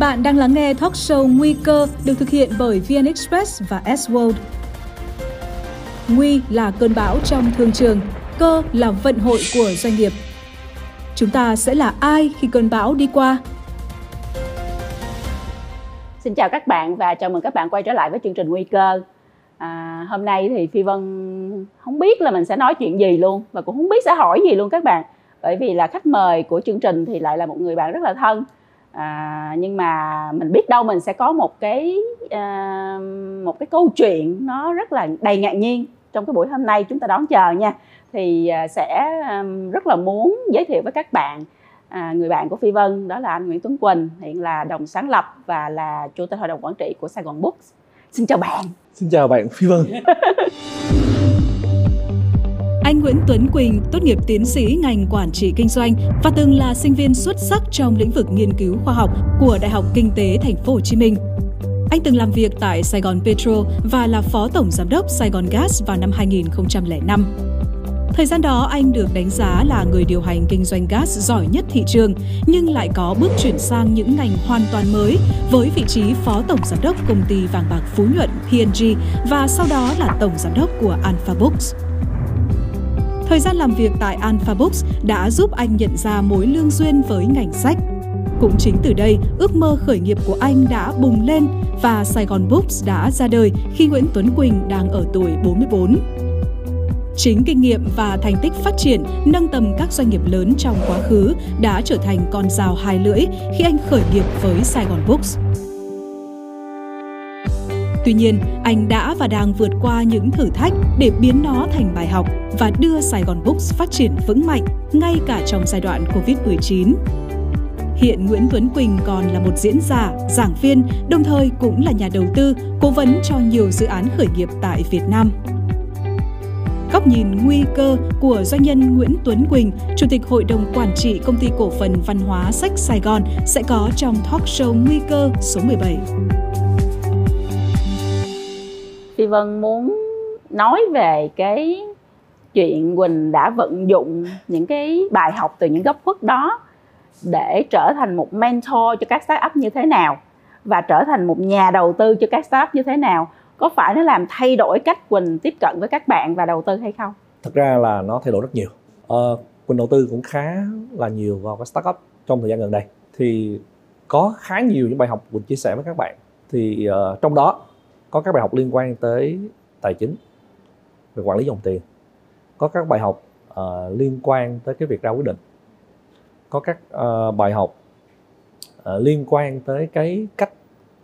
Bạn đang lắng nghe talk show Nguy cơ được thực hiện bởi VN Express và S-World. Nguy là cơn bão trong thương trường, cơ là vận hội của doanh nghiệp. Chúng ta sẽ là ai khi cơn bão đi qua? Xin chào các bạn và chào mừng các bạn quay trở lại với chương trình Nguy cơ. À, hôm nay thì Phi Vân không biết là mình sẽ nói chuyện gì luôn và cũng không biết sẽ hỏi gì luôn các bạn bởi vì là khách mời của chương trình thì lại là một người bạn rất là thân à, nhưng mà mình biết đâu mình sẽ có một cái à, một cái câu chuyện nó rất là đầy ngạc nhiên trong cái buổi hôm nay chúng ta đón chờ nha. Thì à, sẽ rất là muốn giới thiệu với các bạn à, người bạn của Phi Vân đó là anh Nguyễn Tuấn Quỳnh hiện là đồng sáng lập và là chủ tịch hội đồng quản trị của Sài Gòn Books. Xin chào bạn. Xin chào bạn Phi Vân Anh Nguyễn Tuấn Quỳnh tốt nghiệp tiến sĩ ngành quản trị kinh doanh và từng là sinh viên xuất sắc trong lĩnh vực nghiên cứu khoa học của Đại học Kinh tế Thành phố Hồ Chí Minh. Anh từng làm việc tại Sài Gòn Petro và là phó tổng giám đốc Sài Gòn Gas vào năm 2005. Thời gian đó anh được đánh giá là người điều hành kinh doanh gas giỏi nhất thị trường, nhưng lại có bước chuyển sang những ngành hoàn toàn mới với vị trí phó tổng giám đốc công ty vàng bạc Phú Nhuận PNG và sau đó là tổng giám đốc của Alpha Books. Thời gian làm việc tại Alpha Books đã giúp anh nhận ra mối lương duyên với ngành sách. Cũng chính từ đây, ước mơ khởi nghiệp của anh đã bùng lên và Sài Gòn Books đã ra đời khi Nguyễn Tuấn Quỳnh đang ở tuổi 44. Chính kinh nghiệm và thành tích phát triển, nâng tầm các doanh nghiệp lớn trong quá khứ đã trở thành con dao hai lưỡi khi anh khởi nghiệp với Sài Gòn Books. Tuy nhiên, anh đã và đang vượt qua những thử thách để biến nó thành bài học và đưa Sài Gòn Books phát triển vững mạnh ngay cả trong giai đoạn Covid-19. Hiện Nguyễn Tuấn Quỳnh còn là một diễn giả, giảng viên, đồng thời cũng là nhà đầu tư, cố vấn cho nhiều dự án khởi nghiệp tại Việt Nam. Góc nhìn nguy cơ của doanh nhân Nguyễn Tuấn Quỳnh, Chủ tịch Hội đồng Quản trị Công ty Cổ phần Văn hóa Sách Sài Gòn sẽ có trong talk show Nguy cơ số 17. Phi Vân muốn nói về cái chuyện Quỳnh đã vận dụng những cái bài học từ những góc khuất đó để trở thành một mentor cho các startup như thế nào và trở thành một nhà đầu tư cho các startup như thế nào có phải nó làm thay đổi cách Quỳnh tiếp cận với các bạn và đầu tư hay không? Thật ra là nó thay đổi rất nhiều. À, Quỳnh đầu tư cũng khá là nhiều vào các startup trong thời gian gần đây. Thì có khá nhiều những bài học Quỳnh chia sẻ với các bạn. Thì uh, trong đó có các bài học liên quan tới tài chính về quản lý dòng tiền. Có các bài học uh, liên quan tới cái việc ra quyết định. Có các uh, bài học uh, liên quan tới cái cách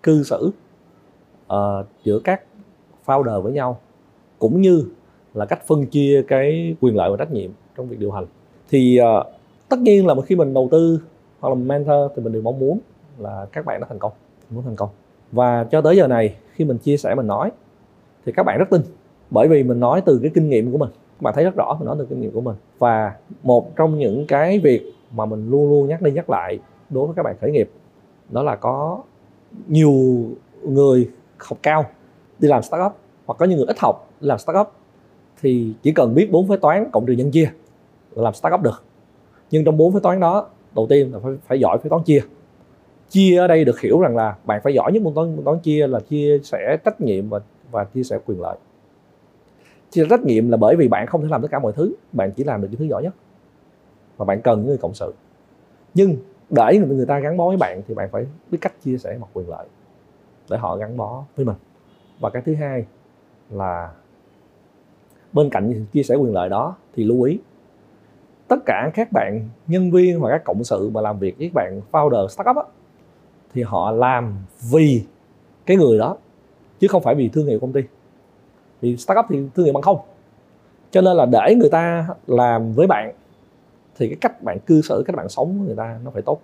cư xử uh, giữa các founder với nhau cũng như là cách phân chia cái quyền lợi và trách nhiệm trong việc điều hành. Thì uh, tất nhiên là khi mình đầu tư hoặc là mentor thì mình đều mong muốn là các bạn nó thành công muốn thành công. Và cho tới giờ này khi mình chia sẻ mình nói. Thì các bạn rất tin bởi vì mình nói từ cái kinh nghiệm của mình. Các bạn thấy rất rõ mình nói từ kinh nghiệm của mình. Và một trong những cái việc mà mình luôn luôn nhắc đi nhắc lại đối với các bạn khởi nghiệp đó là có nhiều người học cao đi làm startup hoặc có những người ít học đi làm startup thì chỉ cần biết bốn phép toán cộng trừ nhân chia là làm startup được. Nhưng trong bốn phép toán đó đầu tiên là phải, phải giỏi phép toán chia chia ở đây được hiểu rằng là bạn phải giỏi nhất môn toán môn toán chia là chia sẻ trách nhiệm và và chia sẻ quyền lợi. Chia trách nhiệm là bởi vì bạn không thể làm tất cả mọi thứ bạn chỉ làm được những thứ giỏi nhất. Và bạn cần những người cộng sự. Nhưng để người ta gắn bó với bạn thì bạn phải biết cách chia sẻ mặt quyền lợi để họ gắn bó với mình. Và cái thứ hai là bên cạnh chia sẻ quyền lợi đó thì lưu ý tất cả các bạn nhân viên và các cộng sự mà làm việc với các bạn founder startup á, thì họ làm vì cái người đó, chứ không phải vì thương hiệu công ty. Vì startup thì thương hiệu bằng không. Cho nên là để người ta làm với bạn, thì cái cách bạn cư xử, cách bạn sống của người ta nó phải tốt.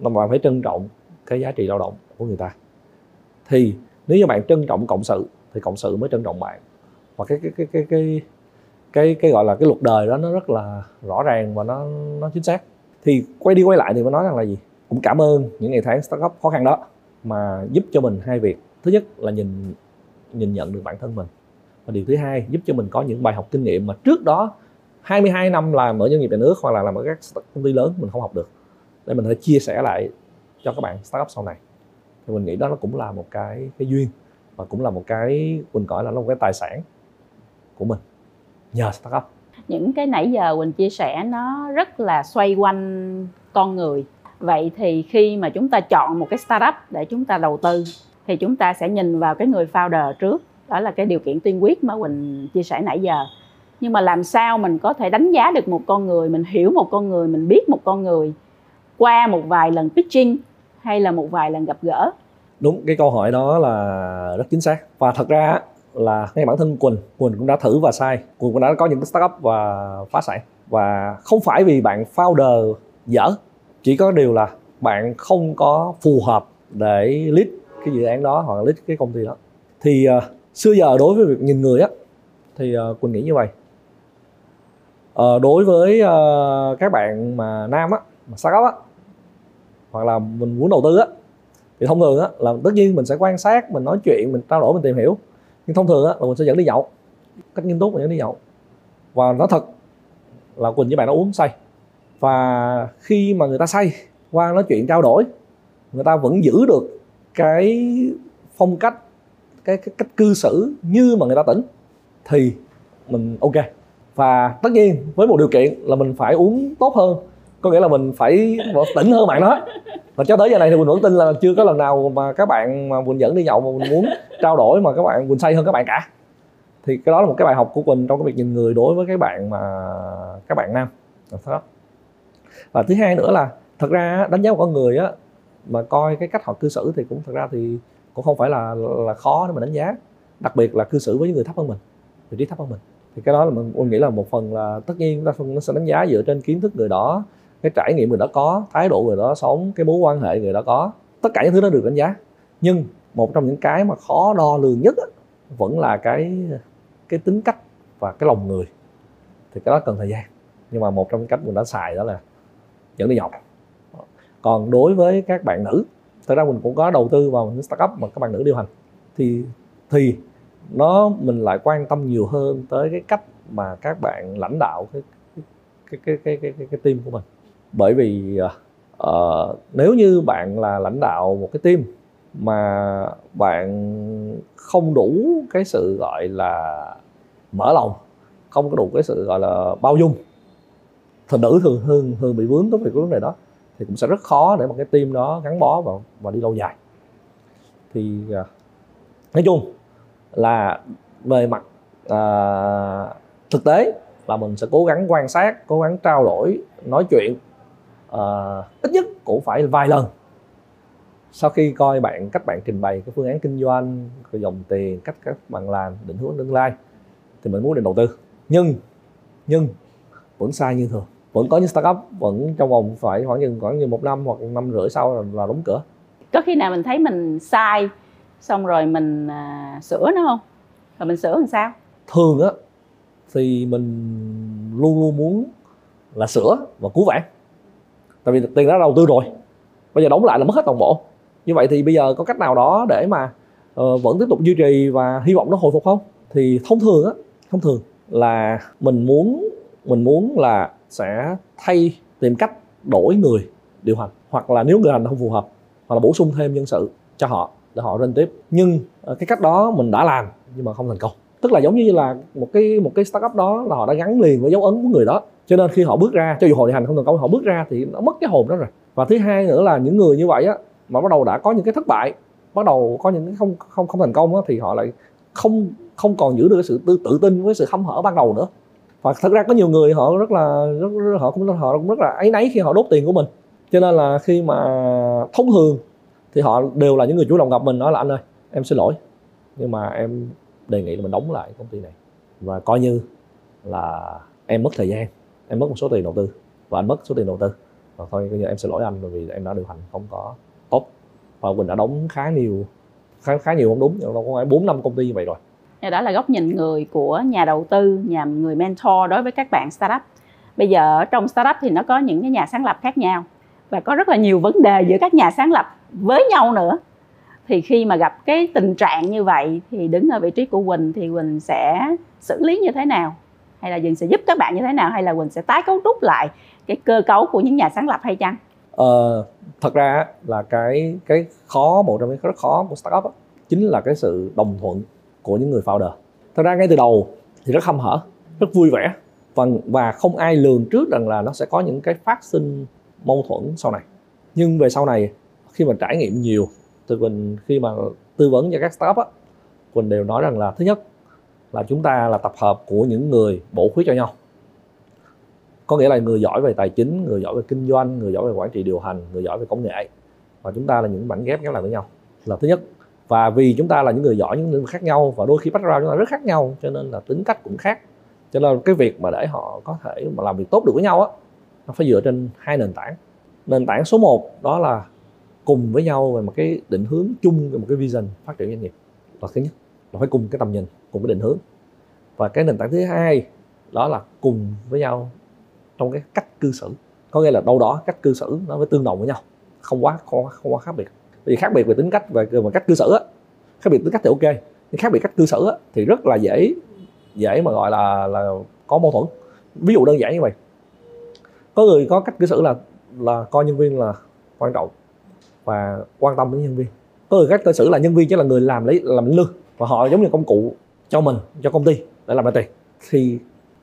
Mà bạn phải trân trọng cái giá trị lao động của người ta. Thì nếu như bạn trân trọng cộng sự, thì cộng sự mới trân trọng bạn. Và cái cái cái cái cái cái cái gọi là cái luật đời đó nó rất là rõ ràng và nó nó chính xác. Thì quay đi quay lại thì mới nói rằng là gì? Cũng cảm ơn những ngày tháng startup khó khăn đó mà giúp cho mình hai việc. Thứ nhất là nhìn nhìn nhận được bản thân mình. Và điều thứ hai, giúp cho mình có những bài học kinh nghiệm mà trước đó 22 năm làm ở doanh nghiệp nhà nước hoặc là làm ở các công ty lớn mình không học được, để mình có thể chia sẻ lại cho các bạn startup sau này. Thì mình nghĩ đó nó cũng là một cái cái duyên và cũng là một cái, mình gọi là nó một cái tài sản của mình nhờ startup. Những cái nãy giờ Quỳnh chia sẻ nó rất là xoay quanh con người vậy thì khi mà chúng ta chọn một cái startup để chúng ta đầu tư, thì chúng ta sẽ nhìn vào cái người founder trước. Đó là cái điều kiện tiên quyết mà Quỳnh chia sẻ nãy giờ. Nhưng mà làm sao mình có thể đánh giá được một con người, mình hiểu một con người, mình biết một con người qua một vài lần pitching hay là một vài lần gặp gỡ? Đúng, cái câu hỏi đó là rất chính xác. Và thật ra là ngay bản thân quỳnh quỳnh cũng đã thử và sai. Quỳnh cũng đã có những startup và phá sản. Và không phải vì bạn founder dở chỉ có điều là bạn không có phù hợp để lead cái dự án đó hoặc là lead cái công ty đó. Thì uh, xưa giờ đối với việc nhìn người á thì uh, quỳnh nghĩ như vậy. Uh, đối với uh, các bạn mà nam á mà startup á hoặc là mình muốn đầu tư á thì thông thường á là tất nhiên mình sẽ quan sát mình nói chuyện mình trao đổi mình tìm hiểu. Nhưng thông thường á là mình sẽ dẫn đi nhậu. Cách nghiêm túc mình dẫn đi nhậu. Và nó thật là quỳnh với bạn nó uống say và khi mà người ta say qua nói chuyện trao đổi người ta vẫn giữ được cái phong cách cái, cái cách cư xử như mà người ta tỉnh thì mình ok. Và tất nhiên với một điều kiện là mình phải uống tốt hơn có nghĩa là mình phải tỉnh hơn bạn đó. Và cho tới giờ này thì mình vẫn tin là chưa có lần nào mà các bạn mà mình dẫn đi nhậu mà mình muốn trao đổi mà các bạn mình say hơn các bạn cả. Thì cái đó là một cái bài học của mình trong cái việc nhìn người đối với các bạn mà các bạn nam. Đó và thứ hai nữa là thật ra đánh giá một con người á mà coi cái cách họ cư xử thì cũng thật ra thì cũng không phải là là khó để mà đánh giá. Đặc biệt là cư xử với những người thấp hơn mình vị trí thấp hơn mình. Thì cái đó là mình, mình nghĩ là một phần là tất nhiên nó sẽ đánh giá dựa trên kiến thức người đó cái trải nghiệm người đó có thái độ người đó sống cái mối quan hệ người đó có. Tất cả những thứ đó được đánh giá. Nhưng một trong những cái mà khó đo lường nhất vẫn là cái cái tính cách và cái lòng người. Thì cái đó cần thời gian. Nhưng mà một trong những cách mình đã xài đó là dẫn đi học. Còn đối với các bạn nữ thật ra mình cũng có đầu tư vào những startup mà các bạn nữ điều hành. Thì thì nó mình lại quan tâm nhiều hơn tới cái cách mà các bạn lãnh đạo cái cái cái cái cái cái, cái team của mình. Bởi vì uh, nếu như bạn là lãnh đạo một cái team mà bạn không đủ cái sự gọi là mở lòng không có đủ cái sự gọi là bao dung thần nữ thường thường thường bị vướng tới việc cái vấn đề đó. Thì cũng sẽ rất khó để mà cái team đó gắn bó và và đi lâu dài. Thì uh, nói chung là về mặt uh, thực tế là mình sẽ cố gắng quan sát cố gắng trao đổi nói chuyện uh, ít nhất cũng phải vài lần. Sau khi coi bạn cách bạn trình bày cái phương án kinh doanh cái dòng tiền cách các bạn làm định hướng tương lai thì mình muốn định đầu tư. Nhưng nhưng vẫn sai như thường vẫn có những startup vẫn trong vòng phải khoảng chừng khoảng như một năm hoặc năm rưỡi sau là, là đóng cửa. Có khi nào mình thấy mình sai xong rồi mình à, sửa nó không? Rồi mình sửa làm sao? Thường á thì mình luôn luôn muốn là sửa và cứu vãn. Tại vì tiền đã đầu tư rồi bây giờ đóng lại là mất hết toàn bộ. Như vậy thì bây giờ có cách nào đó để mà uh, vẫn tiếp tục duy trì và hy vọng nó hồi phục không? Thì thông thường á thông thường là mình muốn mình muốn là sẽ thay tìm cách đổi người điều hành hoặc là nếu người hành không phù hợp hoặc là bổ sung thêm nhân sự cho họ để họ lên tiếp. Nhưng ờ, cái cách đó mình đã làm nhưng mà không thành công. Tức là giống như là một cái một cái startup đó là họ đã gắn liền với dấu ấn của người đó. Cho nên khi họ bước ra cho dù họ điều hành không thành công họ bước ra thì nó mất cái hồn đó rồi. Và thứ hai nữa là những người như vậy á mà bắt đầu đã có những cái thất bại bắt đầu có những cái không không không thành công á, thì họ lại không không còn giữ được cái sự tự, tự tin với sự hâm hở ban đầu nữa và thật ra có nhiều người họ rất là rất, họ cũng họ cũng rất là ấy nấy khi họ đốt tiền của mình. Cho nên là khi mà thông thường thì họ đều là những người chủ động gặp mình nói là anh ơi em xin lỗi nhưng mà em đề nghị là mình đóng lại công ty này. Và coi như là em mất thời gian em mất một số tiền đầu tư và anh mất số tiền đầu tư. Và thôi coi như em xin lỗi anh bởi vì em đã điều hành không có tốt. Và mình đã đóng khá nhiều khá khá nhiều không đúng nhưng có phải bốn năm công ty như vậy rồi đó là góc nhìn người của nhà đầu tư nhà người mentor đối với các bạn startup. Bây giờ trong startup thì nó có những cái nhà sáng lập khác nhau và có rất là nhiều vấn đề giữa các nhà sáng lập với nhau nữa. Thì khi mà gặp cái tình trạng như vậy thì đứng ở vị trí của Quỳnh thì Quỳnh sẽ xử lý như thế nào? Hay là Quỳnh sẽ giúp các bạn như thế nào? Hay là Quỳnh sẽ tái cấu trúc lại cái cơ cấu của những nhà sáng lập hay chăng? Ờ, thật ra là cái cái khó một trong những cái rất khó của startup đó, chính là cái sự đồng thuận của những người founder. Thật ra ngay từ đầu thì rất hâm hở, rất vui vẻ và và không ai lường trước rằng là nó sẽ có những cái phát sinh mâu thuẫn sau này. Nhưng về sau này, khi mà trải nghiệm nhiều, thì mình khi mà tư vấn cho các startup á, mình đều nói rằng là thứ nhất là chúng ta là tập hợp của những người bổ khuyết cho nhau. Có nghĩa là người giỏi về tài chính, người giỏi về kinh doanh, người giỏi về quản trị điều hành, người giỏi về công nghệ. Và chúng ta là những bản ghép ghép lại với nhau. Là thứ nhất và vì chúng ta là những người giỏi những lĩnh vực khác nhau và đôi khi background chúng ta rất khác nhau cho nên là tính cách cũng khác. Cho nên cái việc mà để họ có thể mà làm việc tốt được với nhau á nó phải dựa trên hai nền tảng. Nền tảng số 1 đó là cùng với nhau về một cái định hướng chung về một cái vision phát triển doanh nghiệp. Là thứ nhất là phải cùng cái tầm nhìn cùng cái định hướng. Và cái nền tảng thứ hai đó là cùng với nhau trong cái cách cư xử. Có nghĩa là đâu đó cách cư xử nó phải tương đồng với nhau không quá không, không quá khác biệt vì khác biệt về tính cách về, về cách cư xử á. Khác biệt tính cách thì ok nhưng khác biệt cách cư xử á, thì rất là dễ dễ mà gọi là là có mâu thuẫn. Ví dụ đơn giản như vậy. Có người có cách cư xử là là coi nhân viên là quan trọng và quan tâm đến nhân viên. Có người cách cư xử là nhân viên chỉ là người làm lấy làm lương và họ giống như công cụ cho mình cho công ty để làm ra tiền. Thì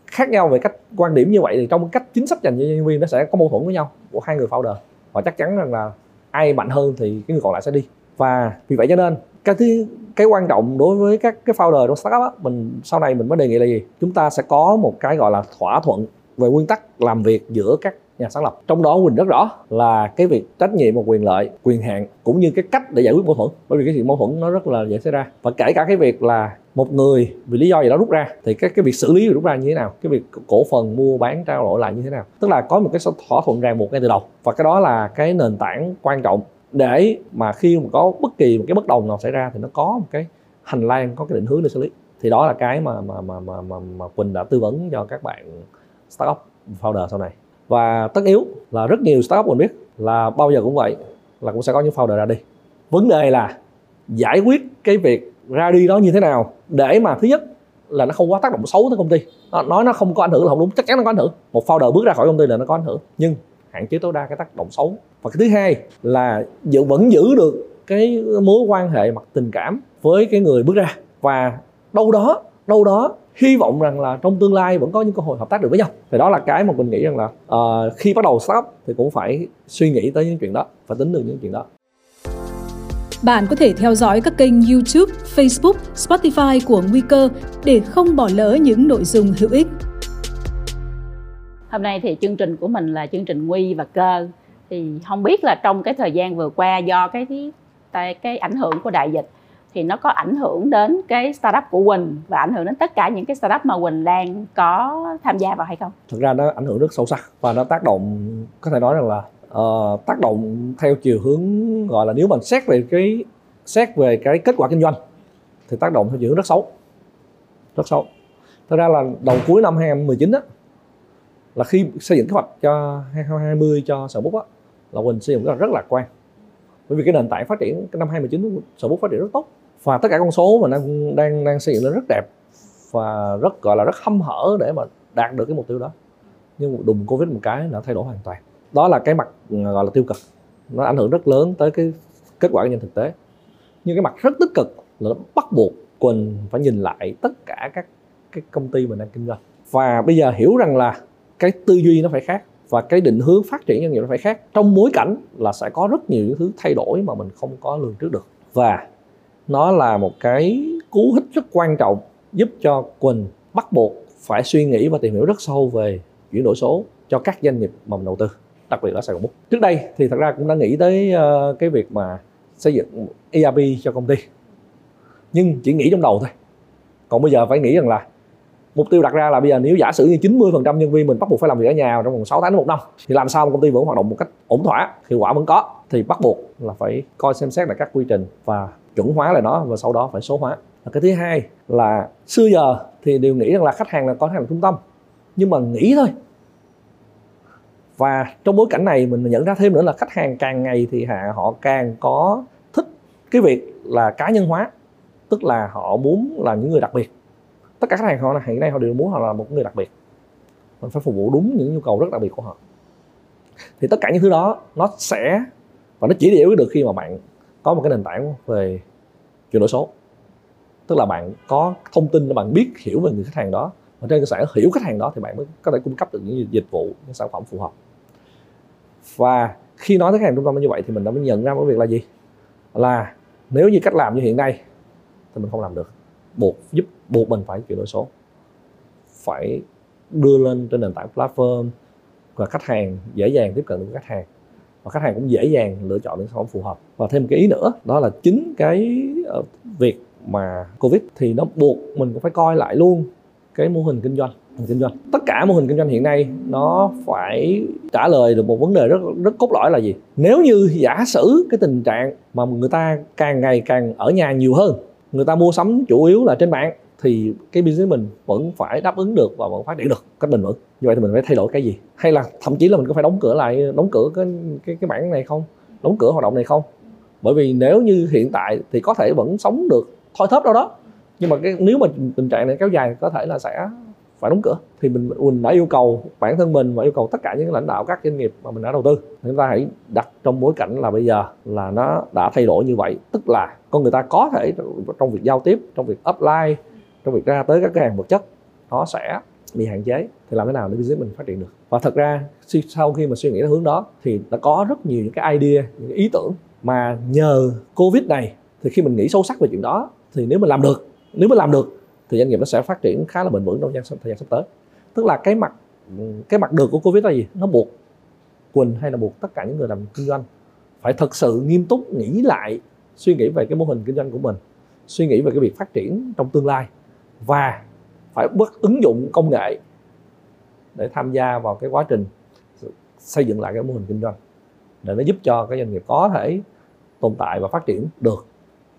khác nhau về cách quan điểm như vậy thì trong cách chính sách dành cho nhân viên nó sẽ có mâu thuẫn với nhau của hai người founder. Và chắc chắn rằng là ai mạnh hơn thì cái người còn lại sẽ đi. Và vì vậy cho nên cái thứ cái quan trọng đối với các cái founder trong startup á, mình sau này mình mới đề nghị là gì? Chúng ta sẽ có một cái gọi là thỏa thuận về nguyên tắc làm việc giữa các nhà sáng lập. Trong đó quỳnh rất rõ là cái việc trách nhiệm và quyền lợi quyền hạn cũng như cái cách để giải quyết mâu thuẫn. Bởi vì cái chuyện mâu thuẫn nó rất là dễ xảy ra. Và kể cả cái việc là một người vì lý do gì đó rút ra thì cái cái việc xử lý rút ra như thế nào? Cái việc cổ phần mua bán trao đổi lại như thế nào? Tức là có một cái thỏa thuận ràng buộc ngay từ đầu. Và cái đó là cái nền tảng quan trọng để mà khi mà có bất kỳ một cái bất đồng nào xảy ra thì nó có một cái hành lang có cái định hướng để xử lý. Thì đó là cái mà mà mà mà mà, mà Quỳnh đã tư vấn cho các bạn startup founder sau này và tất yếu là rất nhiều startup mình biết là bao giờ cũng vậy là cũng sẽ có những founder ra đi. Vấn đề là giải quyết cái việc ra đi đó như thế nào để mà thứ nhất là nó không quá tác động xấu tới công ty. Nó, nói nó không có ảnh hưởng là không đúng chắc chắn nó có ảnh hưởng. Một founder bước ra khỏi công ty là nó có ảnh hưởng nhưng hạn chế tối đa cái tác động xấu. Và cái thứ hai là giữ vẫn giữ được cái mối quan hệ mặt tình cảm với cái người bước ra. Và đâu đó đâu đó hy vọng rằng là trong tương lai vẫn có những cơ hội hợp tác được với nhau thì đó là cái mà mình nghĩ rằng là uh, khi bắt đầu start thì cũng phải suy nghĩ tới những chuyện đó và tính được những chuyện đó bạn có thể theo dõi các kênh YouTube, Facebook, Spotify của Nguy cơ để không bỏ lỡ những nội dung hữu ích. Hôm nay thì chương trình của mình là chương trình Nguy và Cơ. Thì không biết là trong cái thời gian vừa qua do cái cái, cái ảnh hưởng của đại dịch thì nó có ảnh hưởng đến cái startup của Quỳnh và ảnh hưởng đến tất cả những cái startup mà Quỳnh đang có tham gia vào hay không? Thực ra nó ảnh hưởng rất sâu sắc và nó tác động có thể nói rằng là uh, tác động theo chiều hướng gọi là nếu mình xét về cái xét về cái kết quả kinh doanh thì tác động theo chiều hướng rất xấu rất xấu. Thực ra là đầu cuối năm 2019 á là khi xây dựng kế hoạch cho 2020 cho sở bút á là Quỳnh xây dựng rất là lạc quan. Bởi vì cái nền tảng phát triển cái năm 2019 sở bút phát triển rất tốt và tất cả con số mà đang đang đang xây dựng lên rất đẹp và rất, gọi là rất hâm hở để mà đạt được cái mục tiêu đó. Nhưng đùng covid một cái đã thay đổi hoàn toàn. Đó là cái mặt ừ, gọi là tiêu cực. Nó ảnh hưởng rất lớn tới cái kết quả kinh thực tế. Nhưng cái mặt rất tích cực là nó bắt buộc quỳnh phải nhìn lại tất cả các cái công ty mình đang kinh doanh. Và bây giờ hiểu rằng là cái tư duy nó phải khác và cái định hướng phát triển doanh nghiệp nó phải khác. Trong bối cảnh là sẽ có rất nhiều những thứ thay đổi mà mình không có lường trước được. Và nó là một cái cú hích rất quan trọng giúp cho quỳnh bắt buộc phải suy nghĩ và tìm hiểu rất sâu về chuyển đổi số cho các doanh nghiệp mà mình đầu tư đặc biệt là Sài Gòn Book Trước đây thì thật ra cũng đã nghĩ tới uh, cái việc mà xây dựng ERP cho công ty. Nhưng chỉ nghĩ trong đầu thôi. Còn bây giờ phải nghĩ rằng là mục tiêu đặt ra là bây giờ nếu giả sử như 90% nhân viên mình bắt buộc phải làm việc ở nhà trong vòng 6 tháng đến một năm thì làm sao mà công ty vẫn hoạt động một cách ổn thỏa, hiệu quả vẫn có thì bắt buộc là phải coi xem xét lại các quy trình và chuẩn hóa lại nó và sau đó phải số hóa. Và cái thứ hai là xưa giờ thì đều nghĩ rằng là khách hàng là con hàng trung tâm nhưng mà nghĩ thôi và trong bối cảnh này mình nhận ra thêm nữa là khách hàng càng ngày thì hạ họ càng có thích cái việc là cá nhân hóa tức là họ muốn là những người đặc biệt tất cả khách hàng họ hiện nay họ đều muốn họ là một người đặc biệt. Mình phải phục vụ đúng những nhu cầu rất đặc biệt của họ. Thì tất cả những thứ đó, nó sẽ và nó chỉ giải được khi mà bạn có một cái nền tảng về chuyển đổi số. Tức là bạn có thông tin để bạn biết, hiểu về người khách hàng đó. Và trên cơ sở hiểu khách hàng đó thì bạn mới có thể cung cấp được những dịch vụ, những sản phẩm phù hợp. Và khi nói tới khách hàng trung tâm như vậy thì mình đã mới nhận ra một việc là gì? Là nếu như cách làm như hiện nay thì mình không làm được buộc, giúp buộc mình phải chuyển đổi số. Phải đưa lên trên nền tảng platform và khách hàng dễ dàng tiếp cận được khách hàng. Và khách hàng cũng dễ dàng lựa chọn những sản phẩm phù hợp. Và thêm cái ý nữa, đó là chính cái ờ, việc mà covid thì nó buộc mình cũng phải coi lại luôn cái mô hình kinh doanh kinh doanh. Tất cả mô hình kinh doanh hiện nay nó phải trả lời được một vấn đề rất rất cốt lõi là gì? Nếu như giả sử cái tình trạng mà người ta càng ngày càng ở nhà nhiều hơn người ta mua sắm chủ yếu là trên mạng thì cái business mình vẫn phải đáp ứng được và vẫn phát triển được cách bình vững như vậy thì mình phải thay đổi cái gì? Hay là thậm chí là mình có phải đóng cửa lại, đóng cửa cái cái cái mảng này không? Đóng cửa hoạt động này không? Bởi vì nếu như hiện tại thì có thể vẫn sống được thoi thóp đâu đó. Nhưng mà cái, nếu mà tình trạng này kéo dài có thể là sẽ phải đóng cửa. Thì mình mình đã yêu cầu bản thân mình và yêu cầu tất cả những lãnh đạo các doanh nghiệp mà mình đã đầu tư. Chúng ta hãy đặt trong bối cảnh là bây giờ là nó đã thay đổi như vậy. Tức là con người ta có thể trong việc giao tiếp, trong việc upline trong việc ra tới các cái hàng vật chất, nó sẽ bị hạn chế. Thì làm thế nào để business mình phát triển được? Và thật ra sau khi mà suy nghĩ theo hướng đó, thì đã có rất nhiều những cái idea, những cái ý tưởng mà nhờ covid này, thì khi mình nghĩ sâu sắc về chuyện đó, thì nếu mình làm được, nếu mình làm được thì doanh nghiệp nó sẽ phát triển khá là bền vững trong thời gian, sắp tới tức là cái mặt cái mặt được của covid là gì nó buộc quỳnh hay là buộc tất cả những người làm kinh doanh phải thật sự nghiêm túc nghĩ lại suy nghĩ về cái mô hình kinh doanh của mình suy nghĩ về cái việc phát triển trong tương lai và phải bất ứng dụng công nghệ để tham gia vào cái quá trình xây dựng lại cái mô hình kinh doanh để nó giúp cho cái doanh nghiệp có thể tồn tại và phát triển được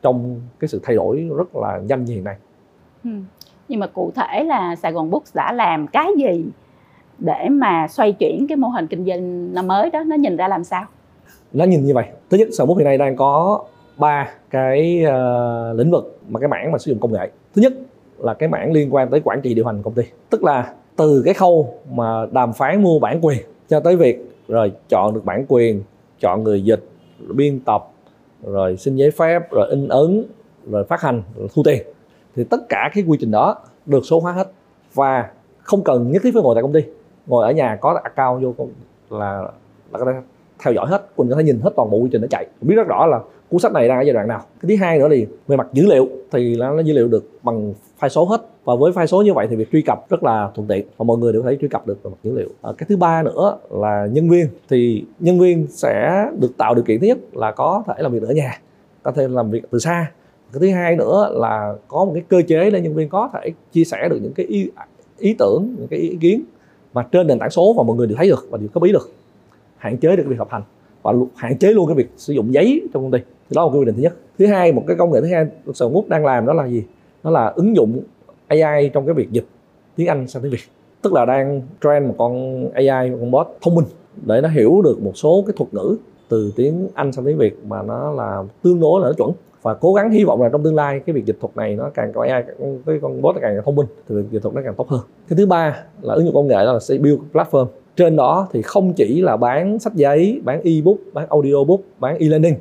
trong cái sự thay đổi rất là nhanh như hiện nay. Ừ. Nhưng mà cụ thể là Sài Gòn Books đã làm cái gì để mà xoay chuyển cái mô hình kinh doanh năm mới đó nó nhìn ra làm sao? Nó nhìn như vậy. Thứ nhất, Sài Gòn Books hiện nay đang có ba cái uh, lĩnh vực mà cái mảng mà sử dụng công nghệ. Thứ nhất là cái mảng liên quan tới quản trị điều hành công ty. Tức là từ cái khâu mà đàm phán mua bản quyền cho tới việc rồi chọn được bản quyền, chọn người dịch, biên tập, rồi xin giấy phép rồi in ấn rồi phát hành rồi thu tiền thì tất cả cái quy trình đó được số hóa hết. Và không cần nhất thiết phải ngồi tại công ty. Ngồi ở nhà có account vô là là có thể theo dõi hết. Quỳnh có thể nhìn hết toàn bộ quy trình nó chạy. Biết rất rõ là cuốn sách này đang ở giai đoạn nào. Cái thứ hai nữa thì về mặt dữ liệu thì nó dữ liệu được bằng file số hết. Và với file số như vậy thì việc truy cập rất là thuận tiện và mọi người đều có thể truy cập được về mặt dữ liệu. À, cái thứ ba nữa là nhân viên. Thì nhân viên sẽ được tạo điều kiện thứ nhất là có thể làm việc ở nhà có thể làm việc từ xa cái thứ hai nữa là có một cái cơ chế để nhân viên có thể chia sẻ được những cái ý, ý tưởng những cái ý kiến mà trên nền tảng số và mọi người đều thấy được và đều có bí được hạn chế được việc học hành và hạn chế luôn cái việc sử dụng giấy trong công ty. Thì đó là một cái quy định thứ nhất. Thứ hai một cái công nghệ thứ hai sở quốc đang làm đó là gì? Đó là ứng dụng AI trong cái việc dịch tiếng Anh sang tiếng Việt. Tức là đang train một con AI một con bot thông minh để nó hiểu được một số cái thuật ngữ từ tiếng Anh sang tiếng Việt mà nó là tương đối là nó chuẩn và cố gắng hy vọng là trong tương lai cái việc dịch thuật này nó càng có AI, cái con bot càng thông minh, thì việc dịch thuật nó càng tốt hơn. Cái thứ ba là ứng dụng công nghệ đó là sẽ build platform. Trên đó thì không chỉ là bán sách giấy, bán ebook, bán audiobook, bán e-learning,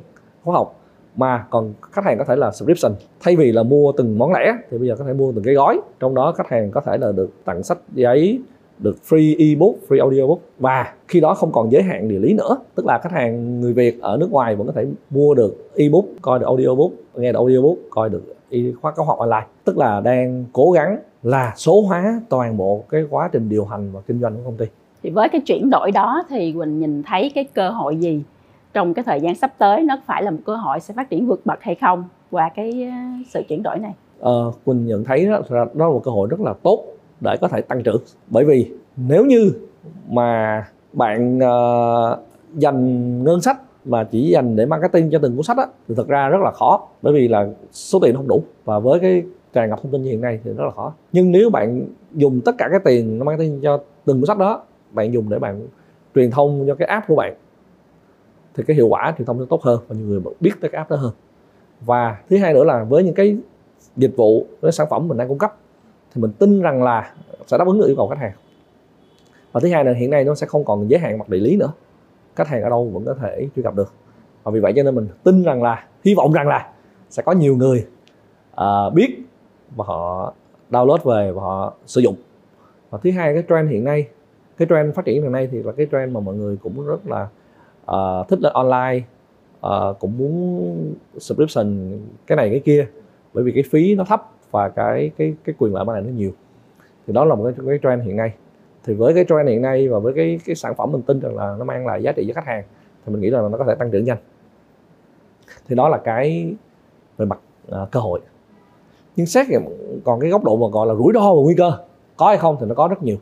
khóa học, mà còn khách hàng có thể là subscription. Thay vì là mua từng món lẻ, thì bây giờ có thể mua từng cái gói. Trong đó khách hàng có thể là được tặng sách giấy được free ebook, free audiobook. Và khi đó không còn giới hạn địa lý nữa. Tức là khách hàng người Việt ở nước ngoài vẫn có thể mua được ebook, coi được audiobook, nghe được audiobook, coi được khóa cáo học online. Tức là đang cố gắng là số hóa toàn bộ cái quá trình điều hành và kinh doanh của công ty. Thì với cái chuyển đổi đó thì Quỳnh nhìn thấy cái cơ hội gì trong cái thời gian sắp tới? Nó phải là một cơ hội sẽ phát triển vượt bậc hay không qua cái ờ, sự chuyển đổi này? Ờ, Quỳnh nhận thấy đó, đó là một cơ hội rất là tốt để có thể tăng trưởng. Bởi vì nếu như mà bạn uh, dành ngân sách mà chỉ dành để marketing cho từng cuốn sách á, thì thật ra rất là khó. Bởi vì là số tiền không đủ và với cái tràn ngập thông tin như hiện nay thì rất là khó. Nhưng nếu bạn dùng tất cả cái tiền marketing cho từng cuốn sách đó bạn dùng để bạn truyền thông cho cái app của bạn thì cái hiệu quả truyền thông sẽ tốt hơn và nhiều người biết tới cái app đó hơn. Và thứ hai nữa là với những cái dịch vụ với sản phẩm mình đang cung cấp thì mình tin rằng là sẽ đáp ứng được yêu cầu khách hàng. Và thứ hai là hiện nay nó sẽ không còn giới hạn mặt địa lý nữa. Khách hàng ở đâu vẫn có thể truy cập được. Và vì vậy cho nên mình tin rằng là hy vọng rằng là sẽ có nhiều người uh, biết và họ download về và họ sử dụng. Và thứ hai cái trend hiện nay cái trend phát triển hiện nay thì là cái trend mà mọi người cũng rất là uh, thích lên online uh, cũng muốn subscription cái này cái kia. Bởi vì cái phí nó thấp và cái cái cái quyền lợi bán này nó nhiều. Thì đó là một cái, cái trend hiện nay. Thì với cái trend hiện nay và với cái cái sản phẩm mình tin rằng là nó mang lại giá trị cho khách hàng thì mình nghĩ là nó có thể tăng trưởng nhanh. Thì đó là cái về mặt à, cơ hội. Nhưng xét còn cái góc độ mà gọi là rủi ro và nguy cơ có hay không thì nó có rất nhiều.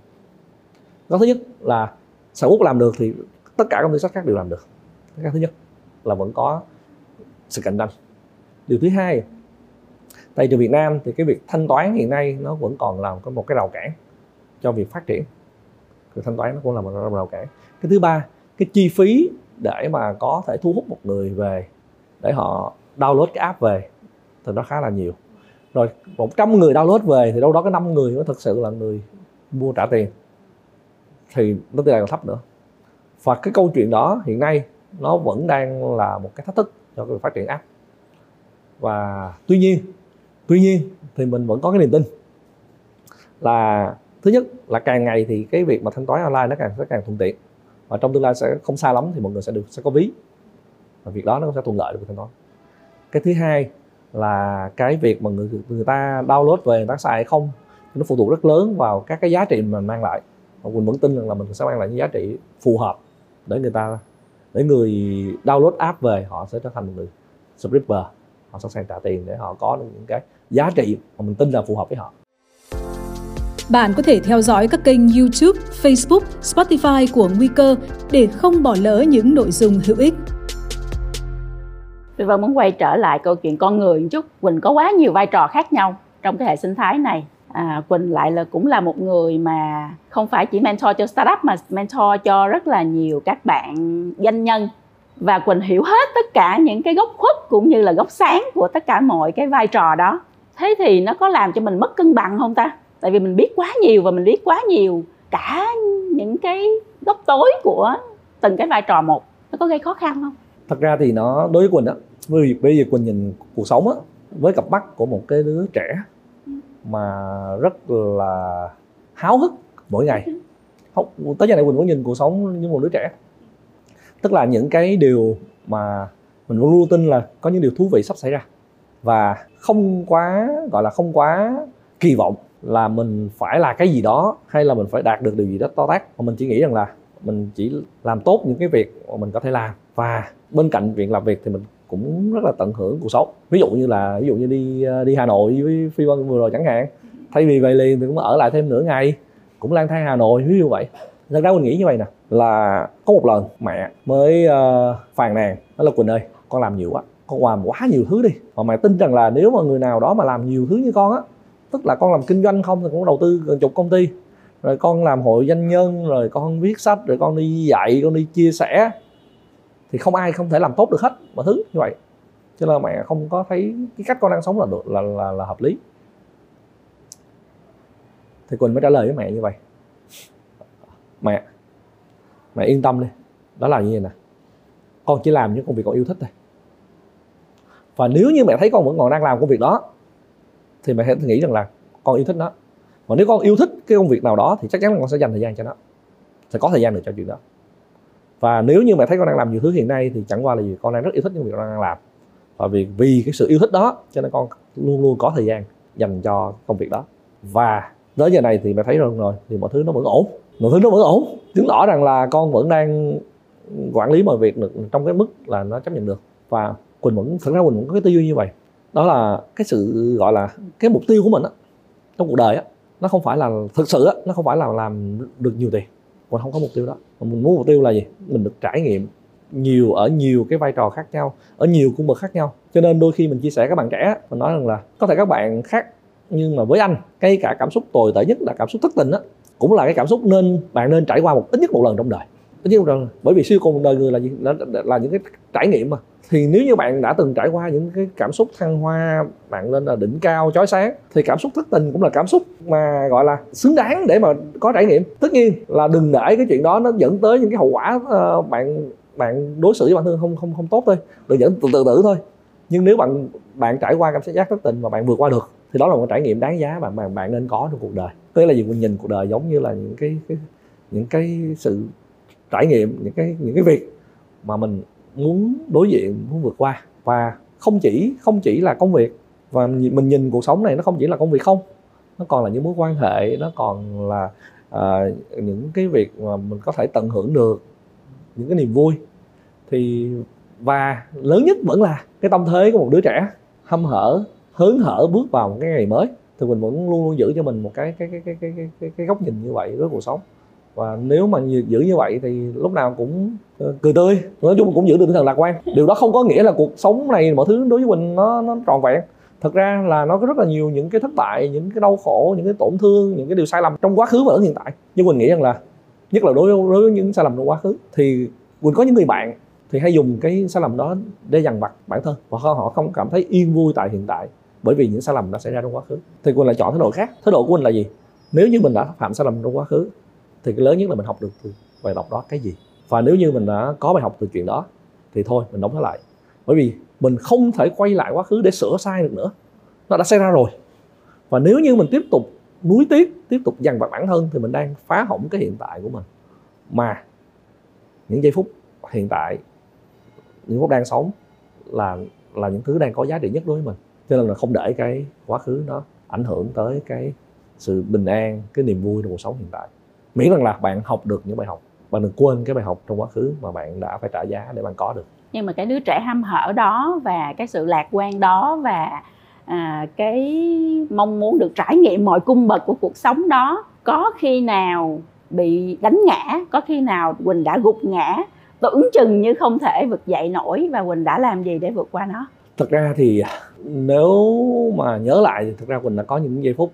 Có thứ nhất là sản quốc làm được thì tất cả công ty sách khác đều làm được. Cái thứ nhất là vẫn có sự cạnh tranh. Điều thứ hai tại trường Việt Nam thì cái việc thanh toán hiện nay nó vẫn còn là một cái rào cản cho việc phát triển. Cái thanh toán nó cũng là một rào cản. Cái thứ ba, cái chi phí để mà có thể thu hút một người về để họ download cái app về thì nó khá là nhiều. Rồi 100 người download về thì đâu đó có 5 người mới thực sự là người mua trả tiền. Thì nó tỷ lệ còn thấp nữa. Và cái câu chuyện đó hiện nay nó vẫn đang là một cái thách thức cho cái phát triển app. Và tuy nhiên tuy nhiên, thì mình vẫn có cái niềm tin là, thứ nhất là càng ngày thì cái việc mà thanh toán online nó càng sẽ càng thuận tiện. Và trong tương lai sẽ không xa lắm thì mọi người sẽ được, sẽ có ví. Và việc đó nó sẽ thuận lợi được thanh toán. Cái thứ hai là cái việc mà người người ta download về, người ta xài hay không nó phụ thuộc rất lớn vào các cái giá trị mình mang lại. Và mình vẫn tin rằng là mình sẽ mang lại những giá trị phù hợp để người ta, để người download app về, họ sẽ trở thành một người subscriber họ sẵn sàng trả tiền để họ có những cái giá trị mà mình tin là phù hợp với họ bạn có thể theo dõi các kênh YouTube, Facebook, Spotify của Nguy cơ để không bỏ lỡ những nội dung hữu ích. Tôi muốn quay trở lại câu chuyện con người một chút. Quỳnh có quá nhiều vai trò khác nhau trong cái hệ sinh thái này. À, Quỳnh lại là cũng là một người mà không phải chỉ mentor cho startup mà mentor cho rất là nhiều các bạn doanh nhân và Quỳnh hiểu hết tất cả những cái góc khuất cũng như là góc sáng của tất cả mọi cái vai trò đó. Thế thì nó có làm cho mình mất cân bằng không ta? Tại vì mình biết quá nhiều và mình biết quá nhiều cả những cái góc tối của từng cái vai trò một. Nó có gây khó khăn không? Thật ra thì nó, đối với quỳnh á vì bây giờ quỳnh nhìn cuộc sống á, với cặp mắt của một cái đứa trẻ mà rất là háo hức mỗi ngày. Không, tới giờ này quỳnh cũng nhìn cuộc sống như một đứa trẻ tức là những cái điều mà mình luôn luôn tin là có những điều thú vị sắp xảy ra. Và không quá, gọi là không quá kỳ vọng là mình phải là cái gì đó hay là mình phải đạt được điều gì đó to tát. Mà mình chỉ nghĩ rằng là mình chỉ làm tốt những cái việc mà mình có thể làm. Và bên cạnh việc làm việc thì mình cũng rất là tận hưởng cuộc sống. Ví dụ như là, ví dụ như đi ờ, đi Hà Nội với Phi Vân vừa rồi chẳng hạn. Thay vì về liền thì cũng ở lại thêm nửa ngày, cũng lang thang Hà Nội, ví dụ vậy thật ra mình nghĩ như vậy nè là có một lần mẹ mới uh, phàn nàn đó là quỳnh ơi con làm nhiều quá con làm quá nhiều thứ đi. Mà mẹ tin rằng là nếu mà người nào đó mà làm nhiều thứ như con á tức là con làm kinh doanh không thì cũng đầu tư gần chục công ty rồi con làm hội doanh nhân rồi con viết sách rồi con đi dạy con đi chia sẻ thì không ai không thể làm tốt được hết mọi thứ như vậy. Cho nên mẹ không có thấy cái cách con đang sống là được là là, là hợp lý. Thì quỳnh mới trả lời với mẹ như vậy mẹ. Mẹ yên tâm đi. Đó là như vậy nè. Con chỉ làm những công việc con yêu thích thôi. Và nếu như mẹ thấy con vẫn còn đang làm công việc đó, thì mẹ hãy nghĩ rằng là con yêu thích nó. Và nếu con yêu thích cái công việc nào đó, thì chắc chắn là con sẽ dành thời gian cho nó. Sẽ có thời gian được cho chuyện đó. Và nếu như mẹ thấy con đang làm nhiều thứ hiện nay, thì chẳng qua là gì con đang rất yêu thích những việc con đang làm. Và vì vì cái sự yêu thích đó, cho nên con luôn luôn có thời gian dành cho công việc đó. Và tới giờ này thì mẹ thấy rồi rồi thì mọi thứ nó vẫn ổn mọi thứ nó vẫn ổn. Chứng tỏ rằng là con vẫn đang quản lý mọi việc được trong cái mức là nó chấp nhận được. Và quỳnh vẫn, thật ra quỳnh vẫn có cái tư duy như vậy. Đó là cái sự, gọi là, cái mục tiêu của mình á, trong cuộc đời á, nó không phải là, thực sự á, nó không phải là làm được nhiều tiền. Mình không có mục tiêu đó. Mà mình muốn mục tiêu là gì? Mình được trải nghiệm nhiều, ở nhiều cái vai trò khác nhau, ở nhiều cung bậc khác nhau. Cho nên đôi khi mình chia sẻ các bạn trẻ, mình nói rằng là có thể các bạn khác, nhưng mà với anh cái cả cảm xúc tồi tệ nhất là cảm xúc thất tình á cũng là cái cảm xúc nên bạn nên trải qua một ít nhất một lần trong đời. Ít nhất một lần bởi vì siêu cùng đời người là, là, là, là những cái trải nghiệm mà. Thì nếu như bạn đã từng trải qua những cái cảm xúc thăng hoa bạn lên là đỉnh cao chói sáng thì cảm xúc thất tình cũng là cảm xúc mà gọi là xứng đáng để mà có trải nghiệm. Tất nhiên là đừng để cái chuyện đó nó dẫn tới những cái hậu quả uh, bạn bạn đối xử với bản thân không không không tốt thôi. Đừng dẫn từ từ tử thôi. Nhưng nếu bạn bạn trải qua cảm giác thất tình và bạn vượt qua được thì đó là một trải nghiệm đáng giá mà bạn bạn nên có trong cuộc đời tức là gì mình nhìn cuộc đời giống như là những cái, cái những cái sự trải nghiệm những cái những cái việc mà mình muốn đối diện muốn vượt qua. Và không chỉ không chỉ là công việc. Và mình nhìn cuộc sống này nó không chỉ là công việc không. Nó còn là những mối quan hệ nó còn là à, những cái việc mà mình có thể tận hưởng được những cái niềm vui. Thì và lớn nhất vẫn là cái tâm thế của một đứa trẻ hâm hở hớn hở bước vào một cái ngày mới thì mình vẫn luôn luôn giữ cho mình một cái cái cái cái cái cái, cái, cái góc nhìn như vậy với cuộc sống. Và nếu mà giữ như vậy thì lúc nào cũng ờ, cười tươi. Nói chung cũng giữ được tinh thần lạc quan. Điều đó không có nghĩa là cuộc sống này mọi thứ đối với mình nó nó tròn vẹn. Thật ra là nó có rất là nhiều những cái thất bại những cái đau khổ những cái tổn thương những cái điều sai lầm trong quá khứ và ở hiện tại. Nhưng mình nghĩ rằng là nhất là đối với, đối với những sai lầm trong quá khứ thì mình có những người bạn thì hay dùng cái sai lầm đó để dằn vặt bản thân. Và họ không cảm thấy yên vui tại hiện tại bởi vì những sai lầm đã xảy ra trong quá khứ. Thì quỳnh lại chọn thái độ khác. Thái độ của quỳnh là gì? Nếu như mình đã phạm sai lầm trong quá khứ, thì cái lớn nhất là mình học được từ bài học đó cái gì? Và nếu như mình đã có bài học từ chuyện đó, thì thôi, mình đóng nó lại. Bởi vì mình không thể quay lại quá khứ để sửa sai được nữa. Nó đã xảy ra rồi. Và nếu như mình tiếp tục nuối tiếc, tiếp tục dằn vặt bản thân, thì mình đang phá hỏng cái hiện tại của mình. Mà những giây phút hiện tại, những phút đang sống là là những thứ đang có giá trị nhất đối với mình cho nên là không để cái quá khứ nó ảnh hưởng tới cái sự bình an cái niềm vui trong cuộc sống hiện tại. Miễn rằng là bạn học được những bài học bạn đừng quên cái bài học trong quá khứ mà bạn đã phải trả giá để bạn có được. Nhưng mà cái đứa trẻ ham hở đó và cái sự lạc quan đó và à, cái mong muốn được trải nghiệm mọi cung bậc của cuộc sống đó có khi nào bị đánh ngã có khi nào quỳnh đã gục ngã tưởng chừng như không thể vực dậy nổi và quỳnh đã làm gì để vượt qua nó? Thật ra thì nếu mà nhớ lại thì thật ra quỳnh đã có những giây phút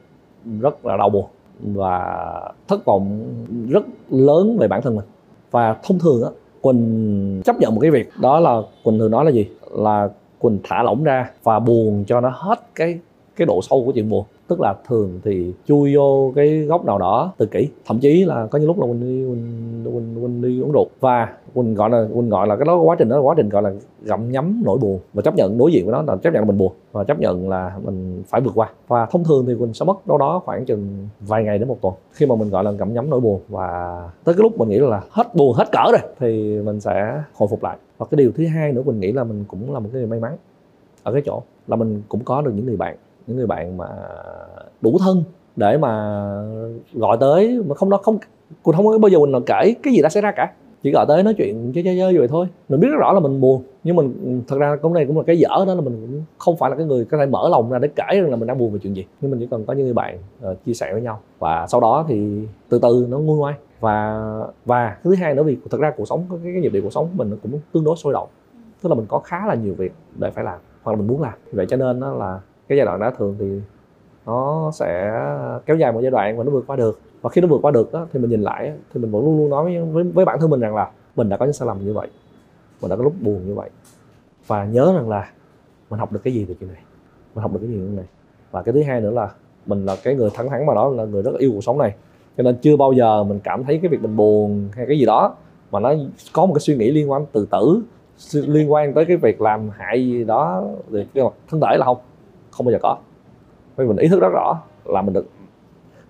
rất là đau buồn và thất vọng rất lớn về bản thân mình. Và thông thường á quỳnh chấp nhận một cái việc đó là quỳnh thường nói là gì? Là quỳnh thả lỏng ra và buồn cho nó hết cái cái độ sâu của chuyện buồn. Tức là thường thì chui vô cái góc nào đó từ kỹ thậm chí là có những lúc là quỳnh đi quỳnh quỳnh, quỳnh đi uống rượu. Và quỳnh gọi là quỳnh gọi là cái đó quá trình đó, quá trình gọi là gặm nhấm nỗi buồn. Và chấp nhận đối diện với nó là chấp nhận là mình buồn. Và chấp nhận là mình phải vượt qua. Và thông thường thì quỳnh sẽ mất đâu đó khoảng chừng vài ngày đến một tuần khi mà mình gọi là gặm nhấm nỗi buồn. Và tới cái lúc mình nghĩ là hết buồn, hết cỡ rồi, thì mình sẽ hồi phục lại. Và cái điều thứ hai nữa mình nghĩ là mình cũng là một cái điều may mắn ở cái chỗ là mình cũng có được những người bạn, những người bạn mà đủ thân để mà gọi tới mà không nó không cũng không có bao giờ mình kể cái gì đã xảy ra cả chỉ gọi tới nói chuyện chơi chơi chơi vậy thôi. Mình biết rất rõ là mình buồn nhưng mình thật ra cũng này cũng là cái dở đó là mình cũng không phải là cái người có thể mở lòng ra để kể rằng là mình đang buồn về chuyện gì. Nhưng mình chỉ cần có những người bạn uh, chia sẻ với nhau. Và sau đó thì từ từ nó nguôi ngoai. Và và thứ hai nữa vì thật ra cuộc sống cái, cái nhịp điệu cuộc sống của mình nó cũng tương đối sôi động. Tức là mình có khá là nhiều việc để phải làm hoặc là mình muốn làm. Vậy cho nên nó là cái giai đoạn đó thường thì nó sẽ kéo dài một giai đoạn và nó vượt qua được và khi nó vượt qua được đó, thì mình nhìn lại thì mình vẫn luôn luôn nói với, với bản thân mình rằng là mình đã có những sai lầm như vậy mình đã có lúc buồn như vậy. Và nhớ rằng là mình học được cái gì từ chuyện này mình học được cái gì từ này. Và cái thứ hai nữa là mình là cái người thẳng thắn mà đó là người rất là yêu cuộc sống này. Cho nên chưa bao giờ mình cảm thấy cái việc mình buồn hay cái gì đó mà nó có một cái suy nghĩ liên quan từ tử liên quan tới cái việc làm hại gì đó về cái mặt thân thể là không không bao giờ có. Vì mình ý thức rất rõ là mình được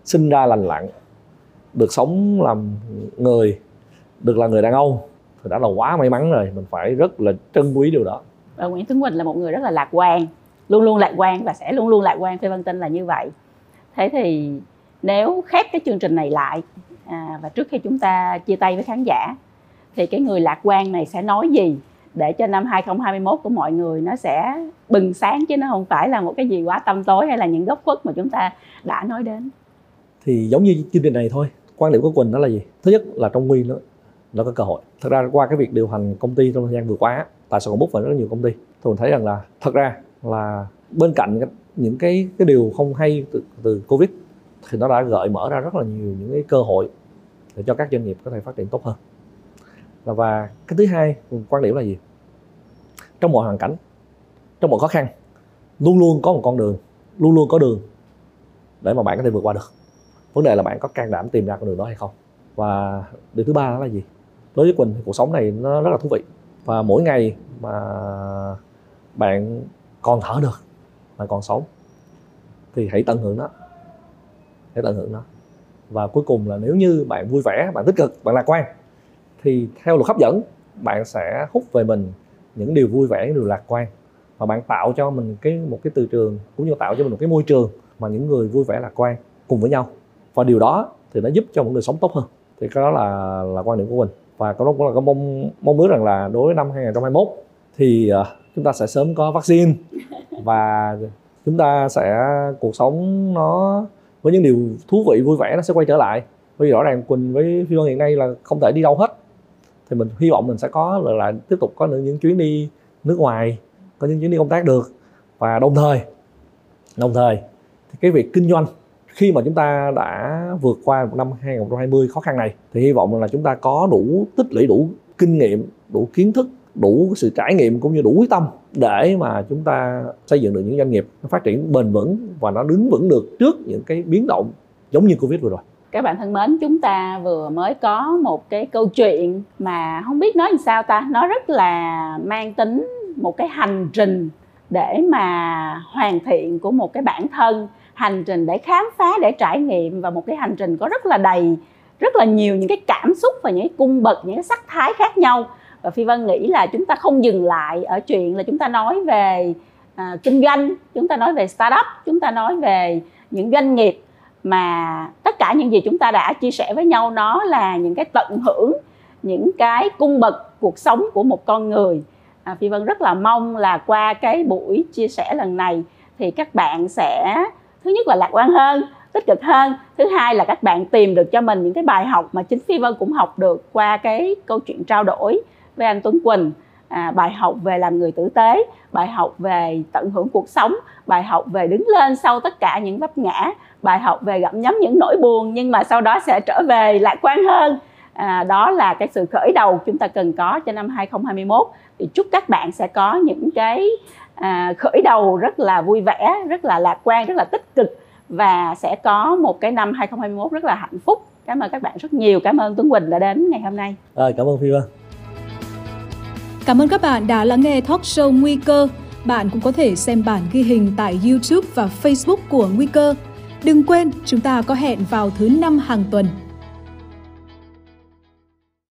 sinh ra lành lặn được sống làm người được là người đàn ông thì đã là quá may mắn rồi. Mình phải rất là trân quý điều đó. Và Nguyễn Tuấn Quỳnh là một người rất là lạc quan luôn luôn lạc quan và sẽ luôn luôn lạc quan. Phi Văn Tinh là như vậy. Thế thì nếu khép cái chương trình này lại à, và trước khi chúng ta chia tay với khán giả thì cái người lạc quan này sẽ nói gì để cho năm 2021 của mọi người nó sẽ bừng sáng? Chứ nó không phải là một cái gì quá tâm tối hay là những góc khuất mà chúng ta đã nói đến. Thì giống như chương trình này thôi quan điểm của quỳnh đó là gì? Thứ nhất là trong nguyên nó nó có cơ hội. Thật ra qua cái việc điều hành công ty trong thời gian vừa qua tại sao còn bút và rất nhiều công ty? Tôi thấy rằng là thật ra là bên cạnh những cái cái điều không hay từ, từ covid thì nó đã gợi mở ra rất là nhiều những cái cơ hội để cho các doanh nghiệp có thể phát triển tốt hơn. Và cái thứ hai quan điểm là gì? Trong mọi hoàn cảnh trong mọi khó khăn luôn luôn có một con đường luôn luôn có đường để mà bạn có thể vượt qua được vấn đề là bạn có can đảm tìm ra con đường đó hay không? Và điều thứ ba đó là gì? Đối với quỳnh thì cuộc sống này nó rất là thú vị. Và mỗi ngày mà bạn còn thở được mà còn sống, thì hãy tận hưởng nó. Hãy tận hưởng nó. Và cuối cùng là nếu như bạn vui vẻ, bạn tích cực, bạn lạc quan, thì theo luật hấp dẫn, bạn sẽ hút về mình những điều vui vẻ, những điều lạc quan. Và bạn tạo cho mình cái, một cái từ trường, cũng như tạo cho mình một cái môi trường mà những người vui vẻ, lạc quan cùng với nhau và điều đó thì nó giúp cho mọi người sống tốt hơn. Thì cái đó là là quan điểm của mình. Và cái đó cũng là cái mong mong ước rằng là đối với năm 2021 thì uh, chúng ta sẽ sớm có vaccine. Và chúng ta sẽ cuộc sống nó với những điều thú vị vui vẻ nó sẽ quay trở lại. Bởi vì rõ ràng quỳnh với phi vân hiện nay là không thể đi đâu hết. Thì mình hy vọng mình sẽ có là, là tiếp tục có những chuyến đi nước ngoài có những chuyến đi công tác được. Và đồng thời đồng thời thì cái việc kinh doanh khi mà chúng ta đã vượt qua một năm 2020 khó khăn này, thì hy vọng là chúng ta có đủ tích lũy, đủ kinh nghiệm, đủ kiến thức, đủ sự trải nghiệm cũng như đủ quyết tâm để mà chúng ta xây dựng được những doanh nghiệp nó phát triển bền vững và nó đứng vững được trước những cái biến động giống như covid vừa rồi. Các bạn thân mến, chúng ta vừa mới có một cái câu chuyện mà không biết nói làm sao ta. Nó rất là mang tính một cái hành trình để mà hoàn thiện của một cái bản thân hành trình để khám phá để trải nghiệm và một cái hành trình có rất là đầy rất là nhiều những cái cảm xúc và những cái cung bậc những cái sắc thái khác nhau. Và phi vân nghĩ là chúng ta không dừng lại ở chuyện là chúng ta nói về à, kinh doanh chúng ta nói về startup chúng ta nói về những doanh nghiệp mà tất cả những gì chúng ta đã chia sẻ với nhau nó là những cái tận hưởng những cái cung bậc cuộc sống của một con người. À, phi vân rất là mong là qua cái buổi chia sẻ lần này thì các bạn sẽ thứ nhất là lạc quan hơn tích cực hơn. Thứ hai là các bạn tìm được cho mình những cái bài học mà chính phi vân cũng học được qua cái câu chuyện trao đổi với anh tuấn quỳnh. À, bài học về làm người tử tế bài học về tận hưởng cuộc sống bài học về đứng lên sau tất cả những vấp ngã bài học về gặm nhấm những nỗi buồn nhưng mà sau đó sẽ trở về lạc quan hơn. À, đó là cái sự khởi đầu chúng ta cần có cho năm 2021 thì chúc các bạn sẽ có những cái à, khởi đầu rất là vui vẻ rất là lạc quan rất là tích cực và sẽ có một cái năm 2021 rất là hạnh phúc cảm ơn các bạn rất nhiều cảm ơn Tuấn Quỳnh đã đến ngày hôm nay à, cảm ơn Phi Vân Cảm ơn các bạn đã lắng nghe talk show Nguy cơ. Bạn cũng có thể xem bản ghi hình tại YouTube và Facebook của Nguy cơ. Đừng quên, chúng ta có hẹn vào thứ năm hàng tuần.